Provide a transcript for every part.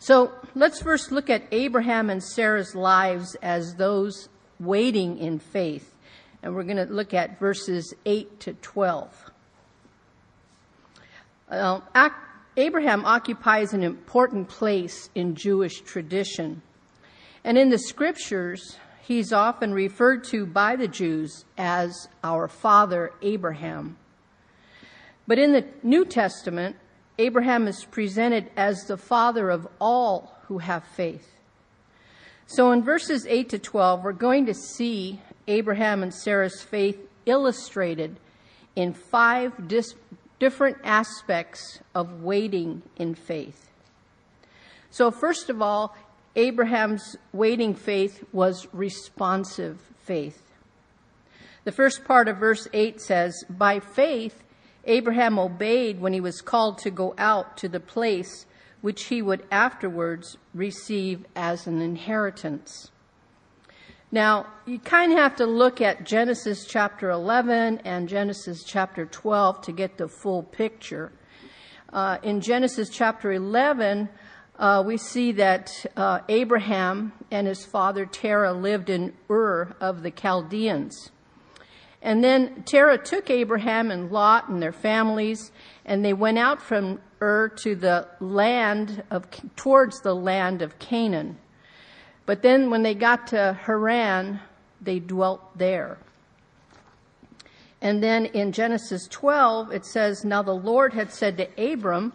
So let's first look at Abraham and Sarah's lives as those waiting in faith. And we're going to look at verses 8 to 12. Uh, Abraham occupies an important place in Jewish tradition. And in the scriptures, he's often referred to by the Jews as our father Abraham. But in the New Testament, Abraham is presented as the father of all who have faith. So in verses 8 to 12, we're going to see Abraham and Sarah's faith illustrated in five dis- different aspects of waiting in faith. So, first of all, Abraham's waiting faith was responsive faith. The first part of verse 8 says, By faith, Abraham obeyed when he was called to go out to the place which he would afterwards receive as an inheritance. Now, you kind of have to look at Genesis chapter 11 and Genesis chapter 12 to get the full picture. Uh, in Genesis chapter 11, uh, we see that uh, Abraham and his father Terah lived in Ur of the Chaldeans. And then Terah took Abraham and Lot and their families, and they went out from Ur to the land of, towards the land of Canaan. But then when they got to Haran, they dwelt there. And then in Genesis 12, it says, Now the Lord had said to Abram,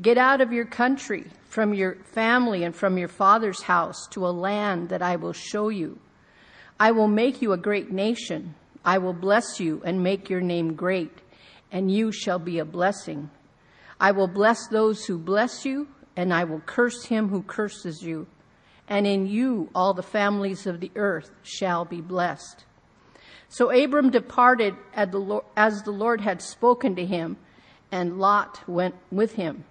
Get out of your country, from your family, and from your father's house to a land that I will show you. I will make you a great nation. I will bless you and make your name great, and you shall be a blessing. I will bless those who bless you, and I will curse him who curses you and in you all the families of the earth shall be blessed. So Abram departed as the Lord had spoken to him, and Lot went with him.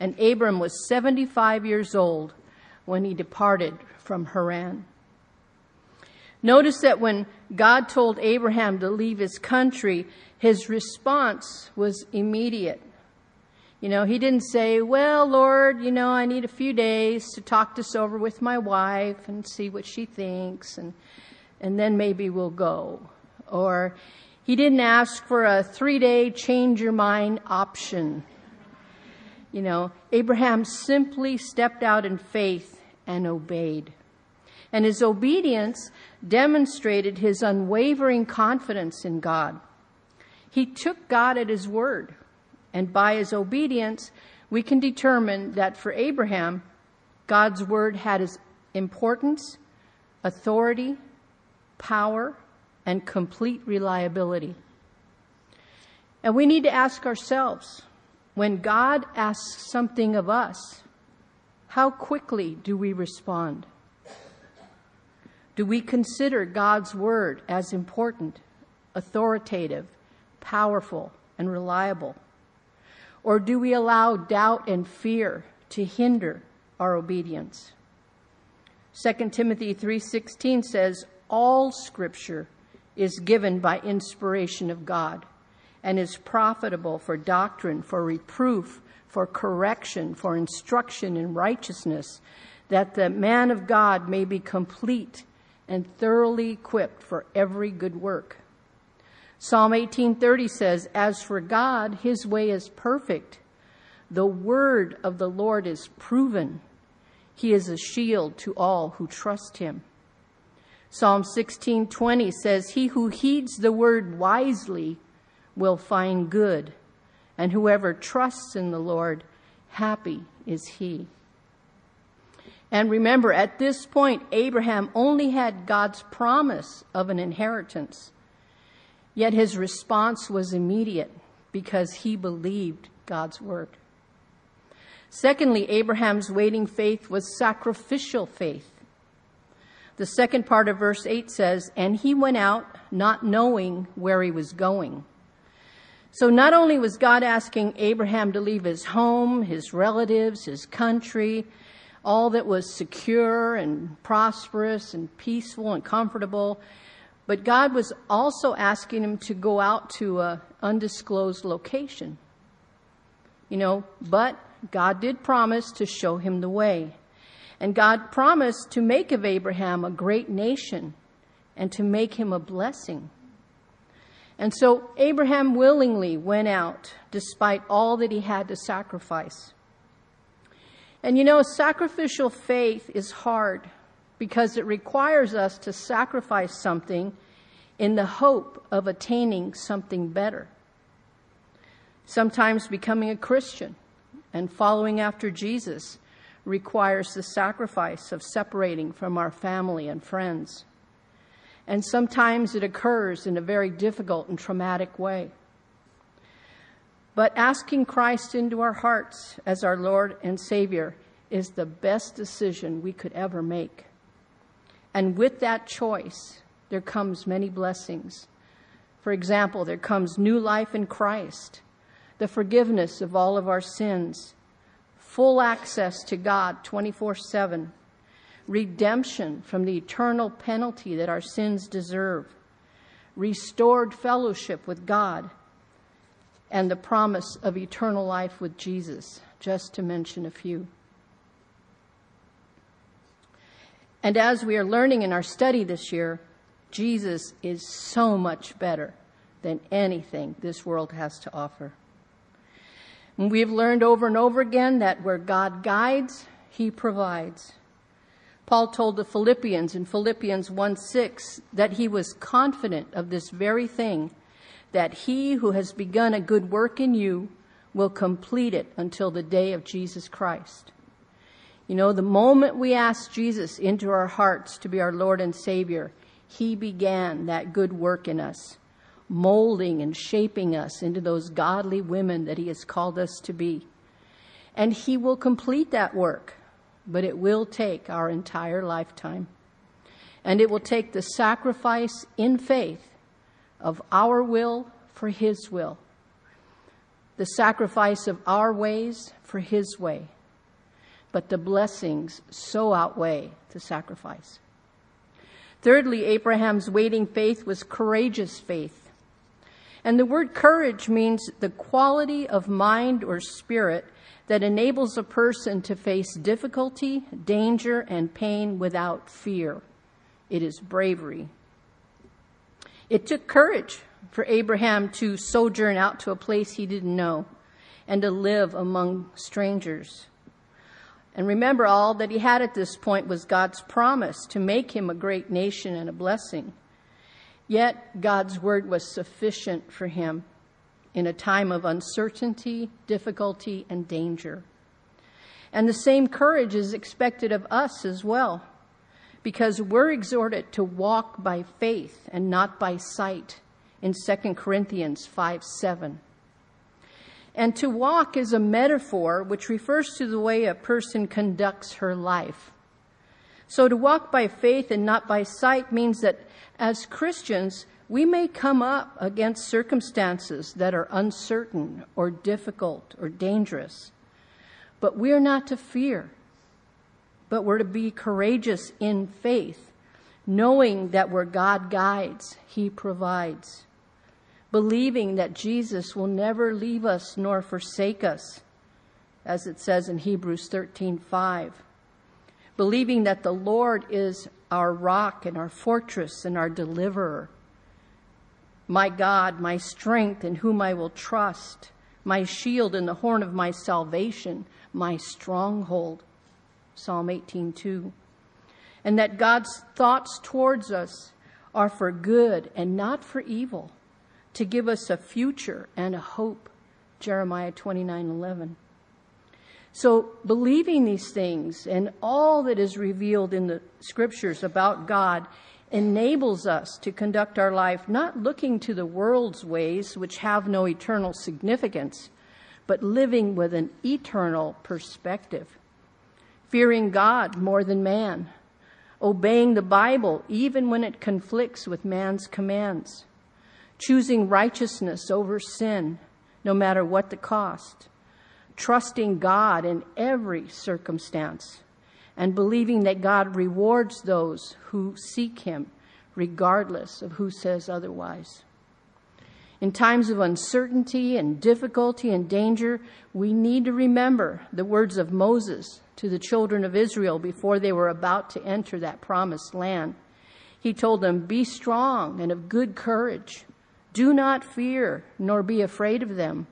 And Abram was 75 years old when he departed from Haran. Notice that when God told Abraham to leave his country, his response was immediate. You know, he didn't say, Well, Lord, you know, I need a few days to talk this over with my wife and see what she thinks, and, and then maybe we'll go. Or he didn't ask for a three day change your mind option. You know, Abraham simply stepped out in faith and obeyed. And his obedience demonstrated his unwavering confidence in God. He took God at his word. And by his obedience, we can determine that for Abraham, God's word had its importance, authority, power, and complete reliability. And we need to ask ourselves when God asks something of us, how quickly do we respond? Do we consider God's word as important, authoritative, powerful, and reliable? Or do we allow doubt and fear to hinder our obedience? 2 Timothy 3:16 says all scripture is given by inspiration of God and is profitable for doctrine, for reproof, for correction, for instruction in righteousness, that the man of God may be complete and thoroughly equipped for every good work. Psalm 18:30 says, "As for God, his way is perfect. The word of the Lord is proven. He is a shield to all who trust him." Psalm 16:20 says, "He who heeds the word wisely will find good, and whoever trusts in the Lord, happy is he." And remember, at this point, Abraham only had God's promise of an inheritance. Yet his response was immediate because he believed God's word. Secondly, Abraham's waiting faith was sacrificial faith. The second part of verse 8 says, And he went out not knowing where he was going. So not only was God asking Abraham to leave his home, his relatives, his country, all that was secure and prosperous and peaceful and comfortable, but God was also asking him to go out to an undisclosed location. You know, but God did promise to show him the way. And God promised to make of Abraham a great nation and to make him a blessing. And so Abraham willingly went out despite all that he had to sacrifice. And you know, sacrificial faith is hard because it requires us to sacrifice something in the hope of attaining something better. Sometimes becoming a Christian and following after Jesus requires the sacrifice of separating from our family and friends. And sometimes it occurs in a very difficult and traumatic way. But asking Christ into our hearts as our Lord and Savior is the best decision we could ever make. And with that choice, there comes many blessings. For example, there comes new life in Christ, the forgiveness of all of our sins, full access to God 24 7, redemption from the eternal penalty that our sins deserve, restored fellowship with God, and the promise of eternal life with Jesus, just to mention a few. And as we are learning in our study this year, Jesus is so much better than anything this world has to offer. And we've learned over and over again that where God guides, he provides. Paul told the Philippians in Philippians 1 6 that he was confident of this very thing, that he who has begun a good work in you will complete it until the day of Jesus Christ. You know, the moment we ask Jesus into our hearts to be our Lord and Savior, he began that good work in us, molding and shaping us into those godly women that He has called us to be. And He will complete that work but it will take our entire lifetime. And it will take the sacrifice in faith of our will for His will, the sacrifice of our ways for His way. But the blessings so outweigh the sacrifice. Thirdly, Abraham's waiting faith was courageous faith. And the word courage means the quality of mind or spirit that enables a person to face difficulty, danger, and pain without fear. It is bravery. It took courage for Abraham to sojourn out to a place he didn't know and to live among strangers. And remember, all that he had at this point was God's promise to make him a great nation and a blessing. Yet God's word was sufficient for him in a time of uncertainty, difficulty, and danger. And the same courage is expected of us as well, because we're exhorted to walk by faith and not by sight in 2 Corinthians 5 7. And to walk is a metaphor which refers to the way a person conducts her life. So to walk by faith and not by sight means that as Christians, we may come up against circumstances that are uncertain or difficult or dangerous, but we are not to fear, but we're to be courageous in faith, knowing that where God guides, He provides, believing that Jesus will never leave us nor forsake us, as it says in Hebrews 13 5 believing that the Lord is our rock and our fortress and our deliverer, my God, my strength in whom I will trust, my shield and the horn of my salvation, my stronghold. Psalm 18:2. And that God's thoughts towards us are for good and not for evil, to give us a future and a hope. Jeremiah 29:11. So, believing these things and all that is revealed in the scriptures about God enables us to conduct our life not looking to the world's ways, which have no eternal significance, but living with an eternal perspective. Fearing God more than man, obeying the Bible even when it conflicts with man's commands, choosing righteousness over sin, no matter what the cost, trusting God in every circumstance and believing that God rewards those who seek Him, regardless of who says otherwise. In times of uncertainty and difficulty and danger, we need to remember the words of Moses to the children of Israel before they were about to enter that promised land. He told them, Be strong and of good courage. Do not fear, nor be afraid of them.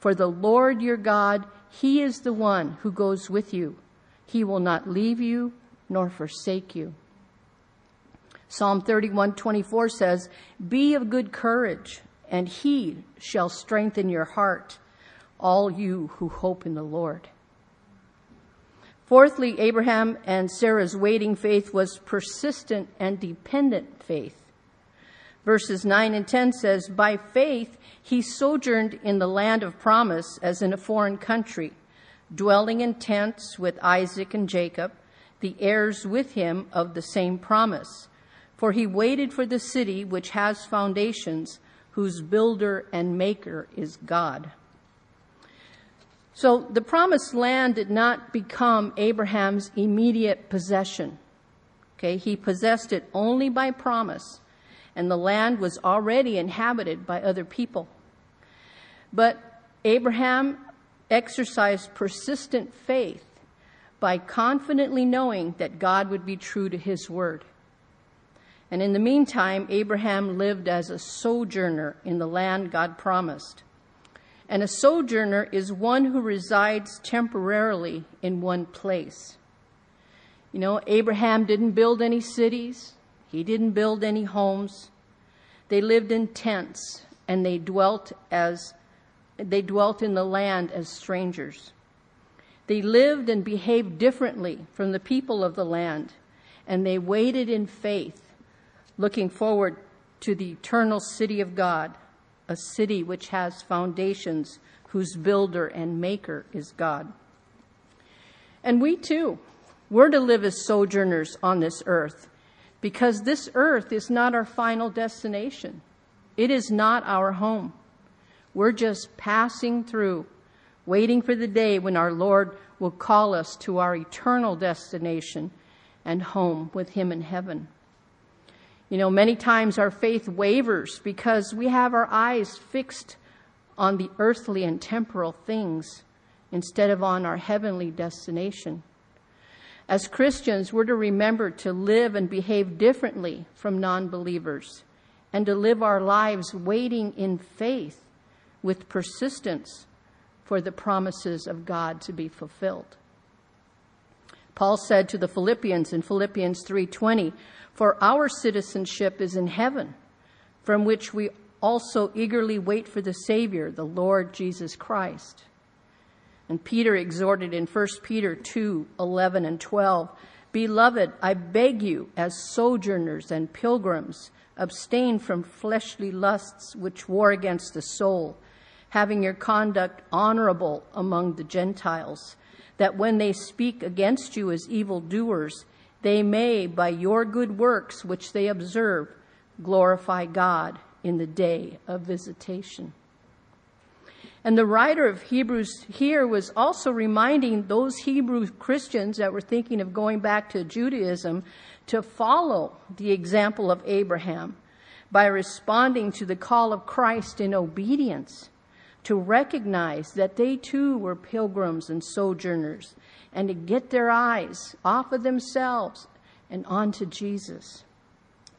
For the Lord your God, He is the one who goes with you. He will not leave you nor forsake you. Psalm 31:24 says, "Be of good courage, and he shall strengthen your heart, all you who hope in the Lord." Fourthly, Abraham and Sarah's waiting faith was persistent and dependent faith. Verses 9 and 10 says, By faith he sojourned in the land of promise as in a foreign country, dwelling in tents with Isaac and Jacob, the heirs with him of the same promise. For he waited for the city which has foundations, whose builder and maker is God. So the promised land did not become Abraham's immediate possession. Okay, he possessed it only by promise, and the land was already inhabited by other people. But Abraham exercised persistent faith by confidently knowing that God would be true to his word. And in the meantime, Abraham lived as a sojourner in the land God promised. And a sojourner is one who resides temporarily in one place. You know, Abraham didn't build any cities, he didn't build any homes. They lived in tents and they dwelt as they dwelt in the land as strangers. They lived and behaved differently from the people of the land, and they waited in faith, looking forward to the eternal city of God a city which has foundations, whose builder and maker is God. And we too, we're to live as sojourners on this earth because this earth is not our final destination. It is not our home. We're just passing through, waiting for the day when our Lord will call us to our eternal destination and home with Him in heaven. You know, many times our faith wavers because we have our eyes fixed on the earthly and temporal things instead of on our heavenly destination. As Christians, we're to remember to live and behave differently from non believers and to live our lives waiting in faith with persistence for the promises of God to be fulfilled. Paul said to the Philippians in Philippians 3:20, "For our citizenship is in heaven, from which we also eagerly wait for the Savior, the Lord Jesus Christ." And Peter exhorted in 1 Peter 2:11 and 12, "Beloved, I beg you as sojourners and pilgrims, abstain from fleshly lusts which war against the soul, having your conduct honorable among the Gentiles." that when they speak against you as evildoers, they may, by your good works which they observe, glorify God in the day of visitation. And the writer of Hebrews here was also reminding those Hebrew Christians that were thinking of going back to Judaism to follow the example of Abraham by responding to the call of Christ in obedience to recognize that they too were pilgrims and sojourners, and to get their eyes off of themselves and onto Jesus,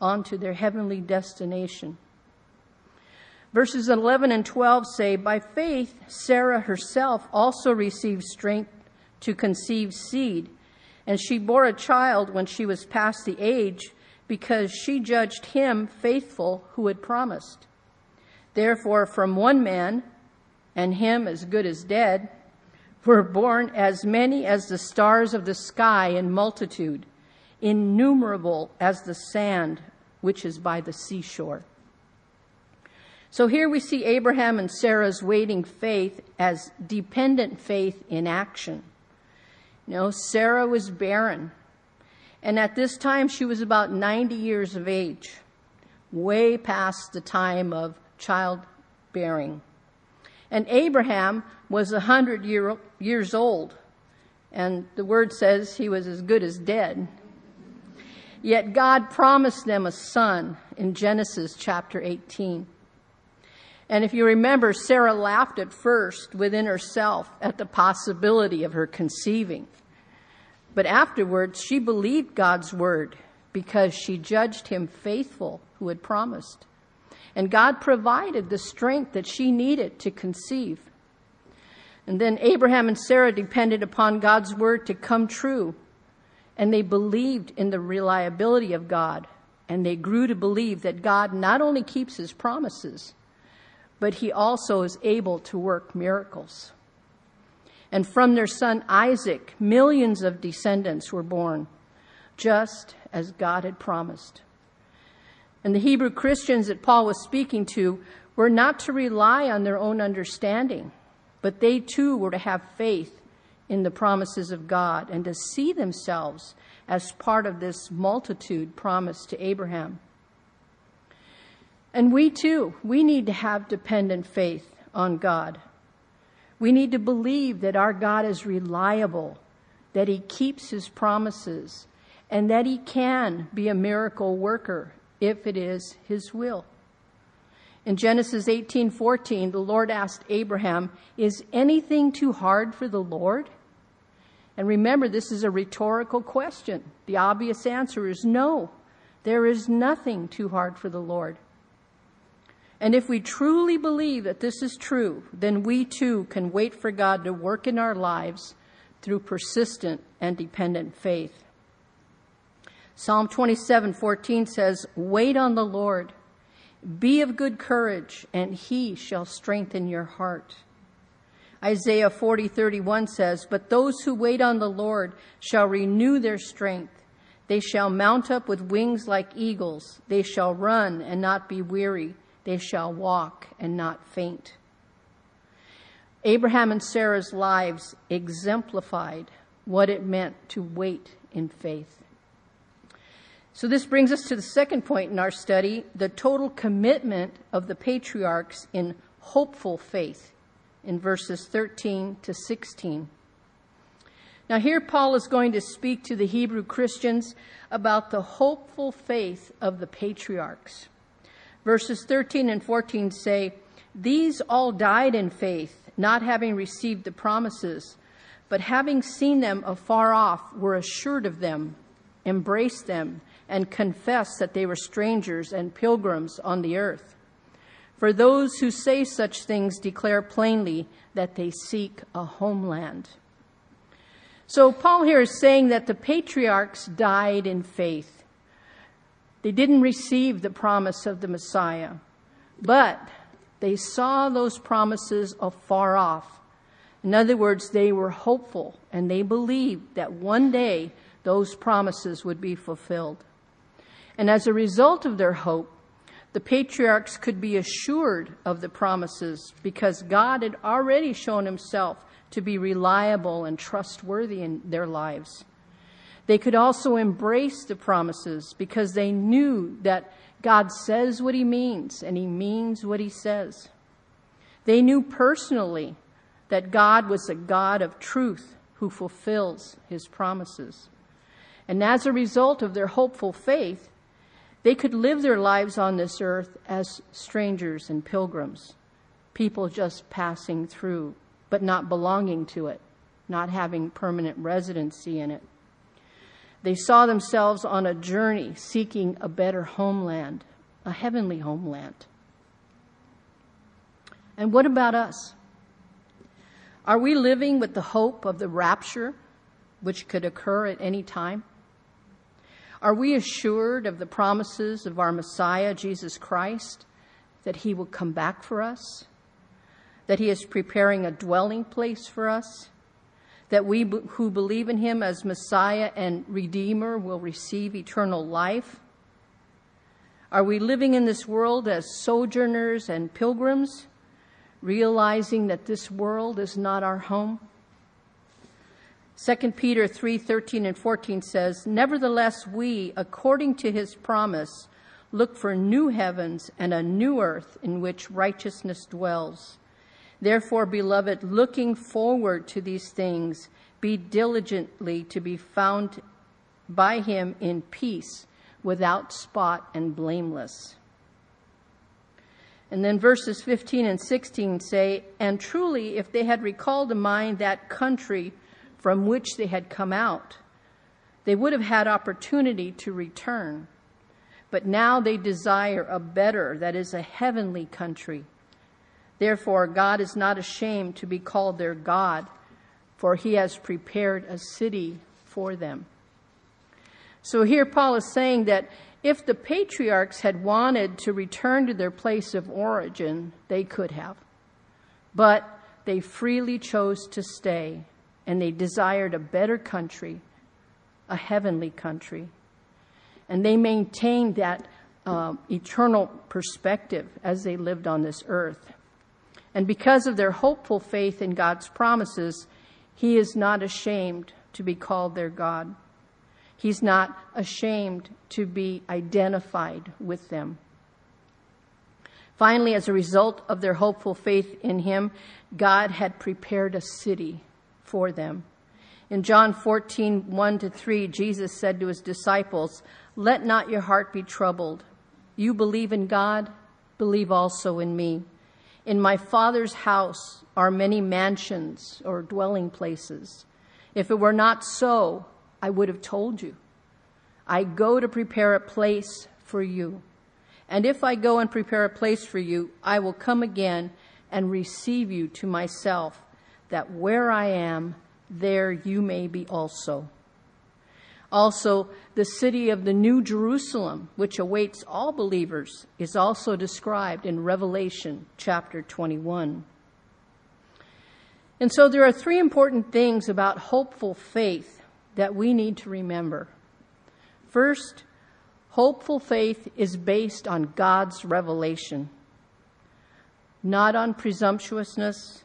onto their heavenly destination. Verses 11 and 12 say, By faith, Sarah herself also received strength to conceive seed, and she bore a child when she was past the age, because she judged him faithful who had promised. Therefore, from one man, and him as good as dead, were born as many as the stars of the sky in multitude, innumerable as the sand which is by the seashore. So here we see Abraham and Sarah's waiting faith as dependent faith in action. You know, Sarah was barren, and at this time she was about 90 years of age, way past the time of childbearing. And Abraham was a hundred year, years old, and the word says he was as good as dead. Yet God promised them a son in Genesis chapter 18. And if you remember, Sarah laughed at first within herself at the possibility of her conceiving. But afterwards, she believed God's word because she judged him faithful who had promised. And God provided the strength that she needed to conceive. And then Abraham and Sarah depended upon God's word to come true. And they believed in the reliability of God. And they grew to believe that God not only keeps his promises, but he also is able to work miracles. And from their son Isaac, millions of descendants were born, just as God had promised. And the Hebrew Christians that Paul was speaking to were not to rely on their own understanding, but they too were to have faith in the promises of God and to see themselves as part of this multitude promised to Abraham. And we too, we need to have dependent faith on God. We need to believe that our God is reliable, that he keeps his promises, and that he can be a miracle worker if it is his will. In Genesis 18:14, the Lord asked Abraham, "Is anything too hard for the Lord?" And remember, this is a rhetorical question. The obvious answer is no. There is nothing too hard for the Lord. And if we truly believe that this is true, then we too can wait for God to work in our lives through persistent and dependent faith. Psalm 27:14 says, "Wait on the Lord. Be of good courage, and he shall strengthen your heart." Isaiah 40:31 says, "But those who wait on the Lord shall renew their strength. They shall mount up with wings like eagles. They shall run and not be weary." they shall walk and not faint. Abraham and Sarah's lives exemplified what it meant to wait in faith. So, this brings us to the second point in our study the total commitment of the patriarchs in hopeful faith in verses 13 to 16. Now, here Paul is going to speak to the Hebrew Christians about the hopeful faith of the patriarchs. Verses 13 and 14 say, These all died in faith, not having received the promises, but having seen them afar off, were assured of them, embraced them, and confess that they were strangers and pilgrims on the earth. For those who say such things declare plainly that they seek a homeland. So Paul here is saying that the patriarchs died in faith. They didn't receive the promise of the Messiah, but they saw those promises afar off. In other words, they were hopeful and they believed that one day those promises would be fulfilled. And as a result of their hope, the patriarchs could be assured of the promises because God had already shown himself to be reliable and trustworthy in their lives. They could also embrace the promises because they knew that God says what he means and he means what he says. They knew personally that God was a God of truth who fulfills his promises. And as a result of their hopeful faith, they could live their lives on this earth as strangers and pilgrims, people just passing through, but not belonging to it, not having permanent residency in it. They saw themselves on a journey seeking a better homeland, a heavenly homeland. And what about us? Are we living with the hope of the rapture, which could occur at any time? Are we assured of the promises of our Messiah, Jesus Christ, that he will come back for us? That he is preparing a dwelling place for us? that we who believe in him as Messiah and Redeemer will receive eternal life? Are we living in this world as sojourners and pilgrims, realizing that this world is not our home? 2 Peter 3:13 and 14 says, "Nevertheless we, according to his promise, look for new heavens and a new earth in which righteousness dwells." Therefore, beloved, looking forward to these things, be diligently to be found by him in peace, without spot and blameless. And then verses 15 and 16 say, And truly, if they had recalled to mind that country from which they had come out, they would have had opportunity to return. But now they desire a better, that is, a heavenly country. Therefore, God is not ashamed to be called their God, for he has prepared a city for them. So here Paul is saying that if the patriarchs had wanted to return to their place of origin, they could have. But they freely chose to stay, and they desired a better country, a heavenly country. And they maintained that um, eternal perspective as they lived on this earth. And because of their hopeful faith in God's promises, He is not ashamed to be called their God. He's not ashamed to be identified with them. Finally, as a result of their hopeful faith in Him, God had prepared a city for them. In John 14, 1 to 3, Jesus said to his disciples, Let not your heart be troubled. You believe in God, believe also in me. In my Father's house are many mansions or dwelling places. If it were not so, I would have told you. I go to prepare a place for you. And if I go and prepare a place for you, I will come again and receive you to myself, that where I am, there you may be also. Also, the city of the New Jerusalem, which awaits all believers, is also described in Revelation chapter 21. And so there are three important things about hopeful faith that we need to remember. First, hopeful faith is based on God's revelation, not on presumptuousness,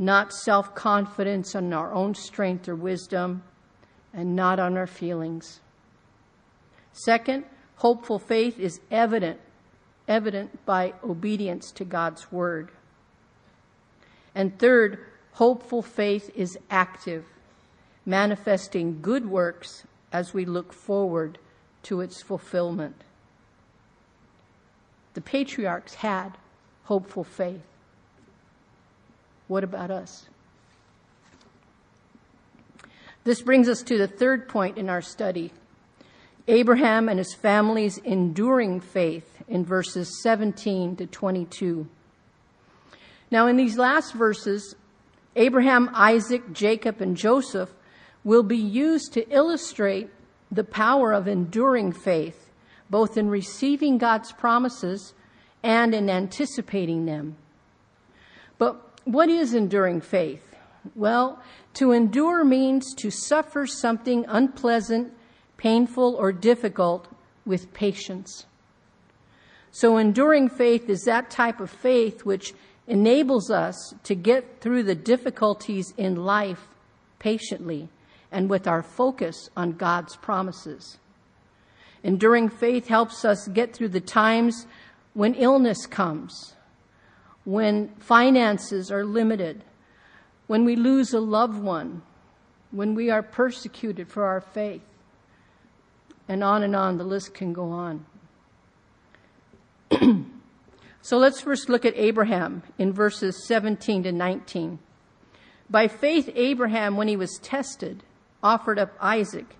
not self confidence on our own strength or wisdom and not on our feelings. Second, hopeful faith is evident, evident by obedience to God's word. And third, hopeful faith is active, manifesting good works as we look forward to its fulfillment. The patriarchs had hopeful faith. What about us? This brings us to the third point in our study Abraham and his family's enduring faith in verses 17 to 22. Now, in these last verses, Abraham, Isaac, Jacob, and Joseph will be used to illustrate the power of enduring faith, both in receiving God's promises and in anticipating them. But what is enduring faith? Well, to endure means to suffer something unpleasant, painful, or difficult with patience. So, enduring faith is that type of faith which enables us to get through the difficulties in life patiently and with our focus on God's promises. Enduring faith helps us get through the times when illness comes, when finances are limited, when we lose a loved one, when we are persecuted for our faith, and on and on, the list can go on. so let's first look at Abraham in verses 17 to 19. By faith, Abraham, when he was tested, offered up Isaac,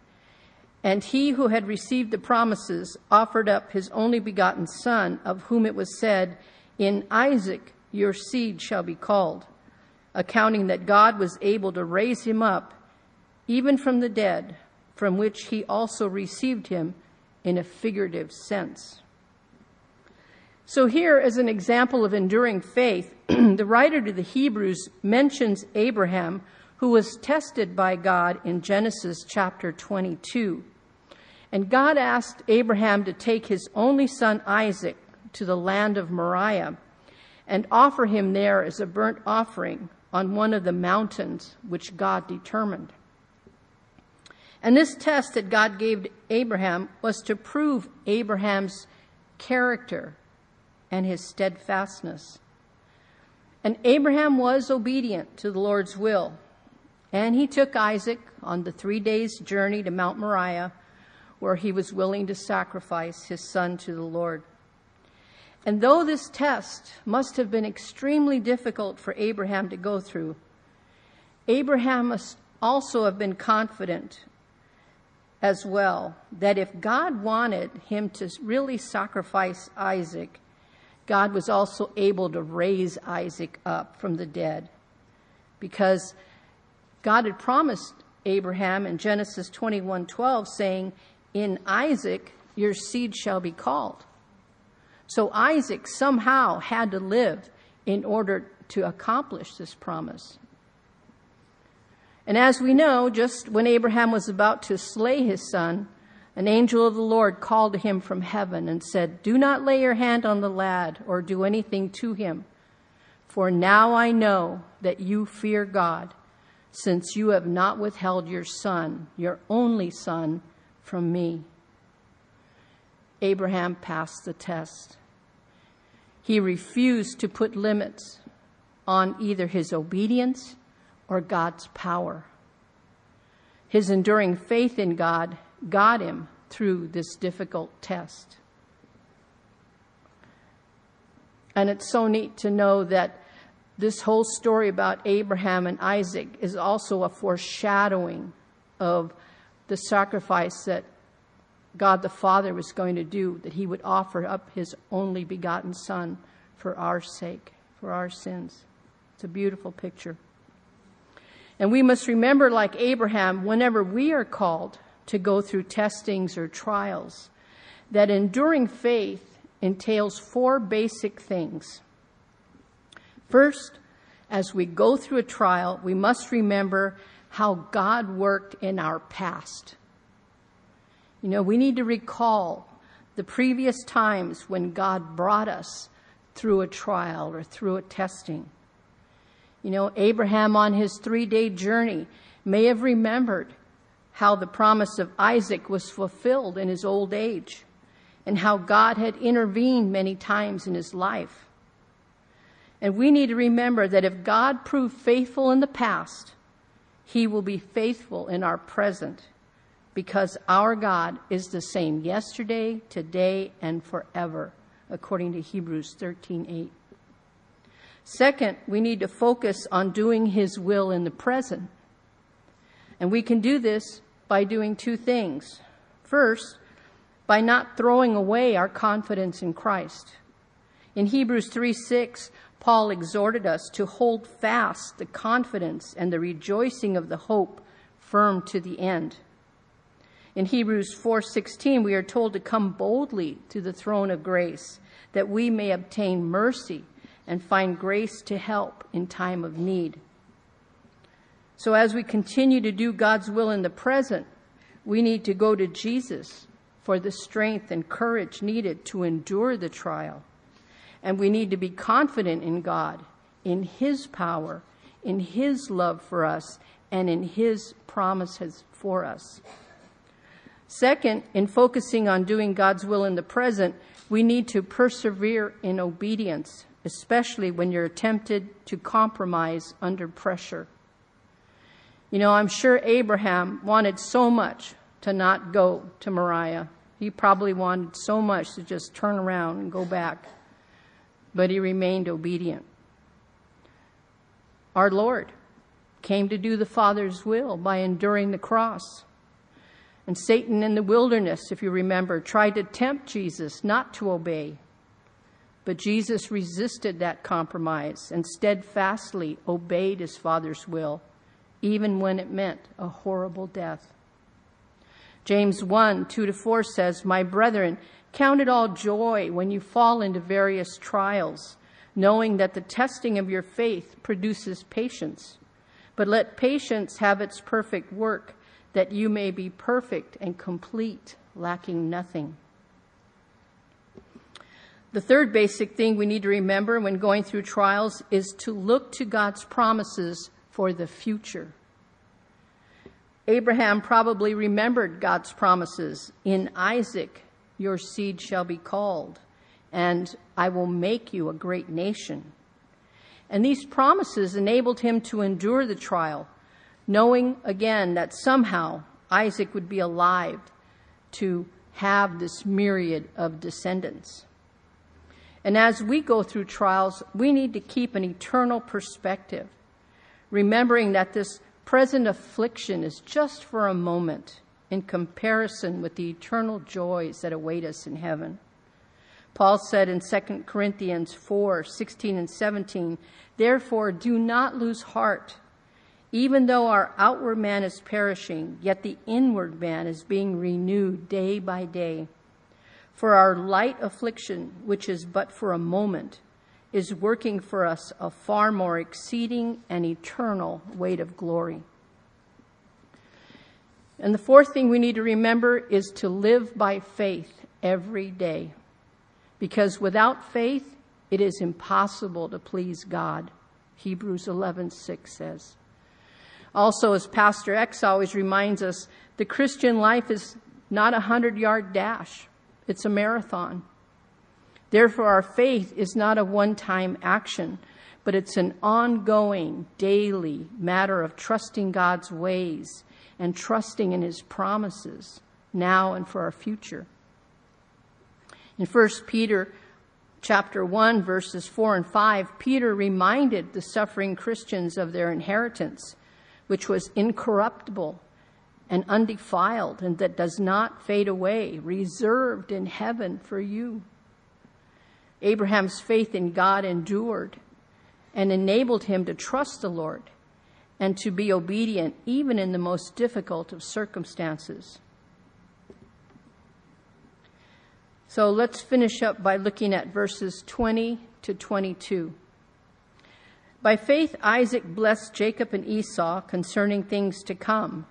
and he who had received the promises offered up his only begotten son, of whom it was said, In Isaac your seed shall be called accounting that God was able to raise him up even from the dead, from which he also received him in a figurative sense. So, here, as an example of enduring faith, the writer to the Hebrews mentions Abraham, who was tested by God in Genesis chapter 22. And God asked Abraham to take his only son Isaac to the land of Moriah and offer him there as a burnt offering on one of the mountains which God determined. And this test that God gave Abraham was to prove Abraham's character and his steadfastness. And Abraham was obedient to the Lord's will. And he took Isaac on the three days' journey to Mount Moriah, where he was willing to sacrifice his son to the Lord. And though this test must have been extremely difficult for Abraham to go through, Abraham must also have been confident as well that if God wanted him to really sacrifice Isaac, God was also able to raise Isaac up from the dead. Because God had promised Abraham in Genesis 21:12 saying, "In Isaac your seed shall be called." So Isaac somehow had to live in order to accomplish this promise. And as we know, just when Abraham was about to slay his son, an angel of the Lord called to him from heaven and said, Do not lay your hand on the lad or do anything to him, for now I know that you fear God, since you have not withheld your son, your only son, from me. Abraham passed the test. He refused to put limits on either his obedience or God's power. His enduring faith in God got him through this difficult test. And it's so neat to know that this whole story about Abraham and Isaac is also a foreshadowing of the sacrifice that God the Father was going to do, that he would offer up his only begotten Son for our sake, for our sins. It's a beautiful picture. And we must remember, like Abraham, whenever we are called to go through testings or trials, that enduring faith entails four basic things. First, as we go through a trial, we must remember how God worked in our past. You know, we need to recall the previous times when God brought us through a trial or through a testing. You know, Abraham on his three day journey may have remembered how the promise of Isaac was fulfilled in his old age and how God had intervened many times in his life. And we need to remember that if God proved faithful in the past, he will be faithful in our present because our God is the same yesterday, today, and forever, according to Hebrews 13:8. Second, we need to focus on doing His will in the present. And we can do this by doing two things. First, by not throwing away our confidence in Christ. In Hebrews 3 6, Paul exhorted us to hold fast the confidence and the rejoicing of the hope firm to the end. In Hebrews 4:16 we are told to come boldly to the throne of grace that we may obtain mercy and find grace to help in time of need. So, as we continue to do God's will in the present, we need to go to Jesus for the strength and courage needed to endure the trial. And we need to be confident in God, in His power, in His love for us, and in His promises for us. Second, in focusing on doing God's will in the present, we need to persevere in obedience especially when you're tempted to compromise under pressure. You know, I'm sure Abraham wanted so much to not go to Moriah. He probably wanted so much to just turn around and go back, but he remained obedient. Our Lord came to do the Father's will by enduring the cross. And Satan in the wilderness, if you remember, tried to tempt Jesus not to obey. But Jesus resisted that compromise and steadfastly obeyed his Father's will, even when it meant a horrible death. James 1 2 to 4 says, My brethren, count it all joy when you fall into various trials, knowing that the testing of your faith produces patience. But let patience have its perfect work, that you may be perfect and complete, lacking nothing. The third basic thing we need to remember when going through trials is to look to God's promises for the future. Abraham probably remembered God's promises in Isaac, your seed shall be called, and I will make you a great nation. And these promises enabled him to endure the trial, knowing again that somehow Isaac would be alive to have this myriad of descendants. And as we go through trials, we need to keep an eternal perspective, remembering that this present affliction is just for a moment in comparison with the eternal joys that await us in heaven. Paul said in 2 Corinthians 4 16 and 17, Therefore, do not lose heart. Even though our outward man is perishing, yet the inward man is being renewed day by day. For our light affliction, which is but for a moment, is working for us a far more exceeding and eternal weight of glory. And the fourth thing we need to remember is to live by faith every day. Because without faith, it is impossible to please God. Hebrews 11:6 says. Also, as Pastor X always reminds us, the Christian life is not a hundred yard dash, it's a marathon. Therefore, our faith is not a one time action, but it's an ongoing, daily matter of trusting God's ways and trusting in His promises now and for our future. In 1 Peter chapter 1 verses 4 and 5, Peter reminded the suffering Christians of their inheritance which was incorruptible and undefiled and that does not fade away, reserved in heaven for you. Abraham's faith in God endured and enabled him to trust the Lord and to be obedient even in the most difficult of circumstances. So let's finish up by looking at verses 20 to 22. By faith, Isaac blessed Jacob and Esau concerning things to come.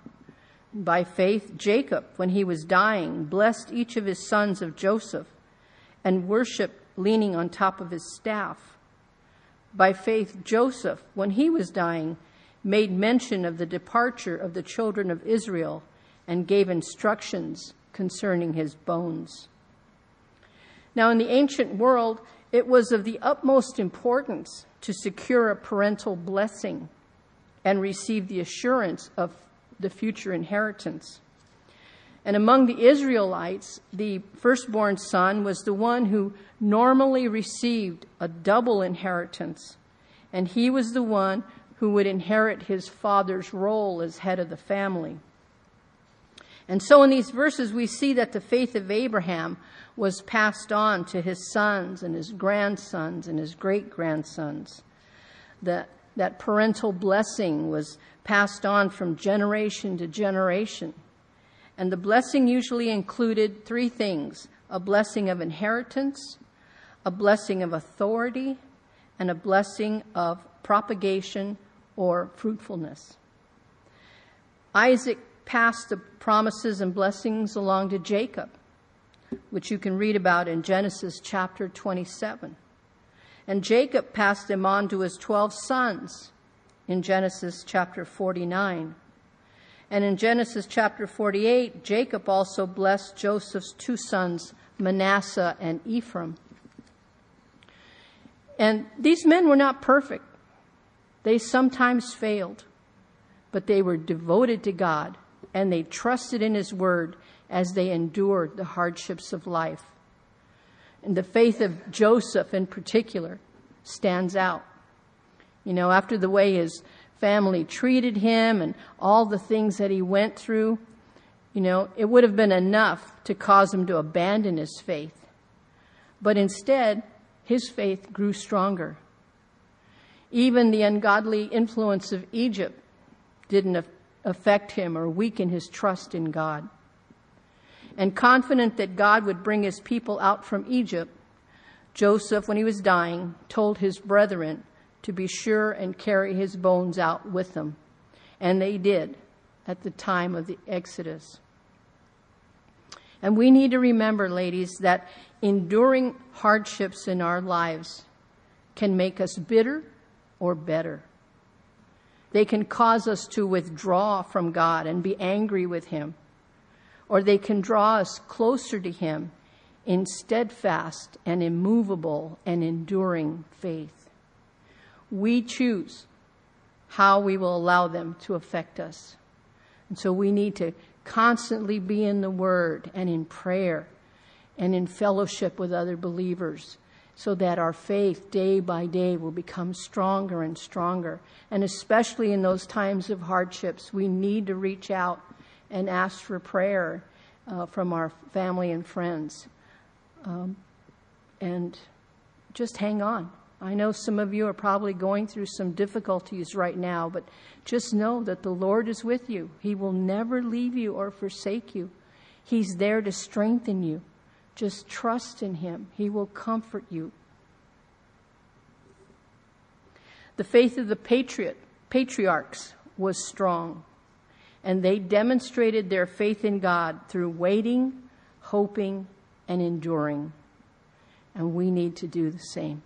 By faith, Jacob, when he was dying, blessed each of his sons of Joseph and worshiped leaning on top of his staff. By faith, Joseph, when he was dying, made mention of the departure of the children of Israel and gave instructions concerning his bones. Now, in the ancient world, it was of the utmost importance to secure a parental blessing and receive the assurance of the future inheritance. And among the Israelites, the firstborn son was the one who normally received a double inheritance, and he was the one who would inherit his father's role as head of the family. And so in these verses, we see that the faith of Abraham was passed on to his sons and his grandsons and his great grandsons. That, that parental blessing was passed on from generation to generation. And the blessing usually included three things a blessing of inheritance, a blessing of authority, and a blessing of propagation or fruitfulness. Isaac passed the promises and blessings along to Jacob which you can read about in Genesis chapter 27. And Jacob passed them on to his 12 sons in Genesis chapter 49. And in Genesis chapter 48, Jacob also blessed Joseph's two sons, Manasseh and Ephraim. And these men were not perfect. They sometimes failed, but they were devoted to God and they trusted in His word as they endured the hardships of life. And the faith of Joseph in particular stands out. You know, after the way his family treated him and all the things that he went through, you know, it would have been enough to cause him to abandon his faith. But instead, his faith grew stronger. Even the ungodly influence of Egypt didn't affect him or weaken his trust in God and confident that God would bring his people out from Egypt, Joseph, when he was dying, told his brethren to be sure and carry his bones out with them. And they did at the time of the Exodus. And we need to remember, ladies, that enduring hardships in our lives can make us bitter or better. They can cause us to withdraw from God and be angry with Him or they can draw us closer to Him in steadfast and immovable and enduring faith. We choose how we will allow them to affect us. And so we need to constantly be in the Word and in prayer and in fellowship with other believers so that our faith day by day will become stronger and stronger. And especially in those times of hardships, we need to reach out and ask for prayer uh, from our family and friends. Um, and just hang on. I know some of you are probably going through some difficulties right now, but just know that the Lord is with you. He will never leave you or forsake you. He's there to strengthen you. Just trust in Him, He will comfort you. The faith of the patriot, patriarchs was strong, and they demonstrated their faith in God through waiting, hoping, and enduring. And we need to do the same.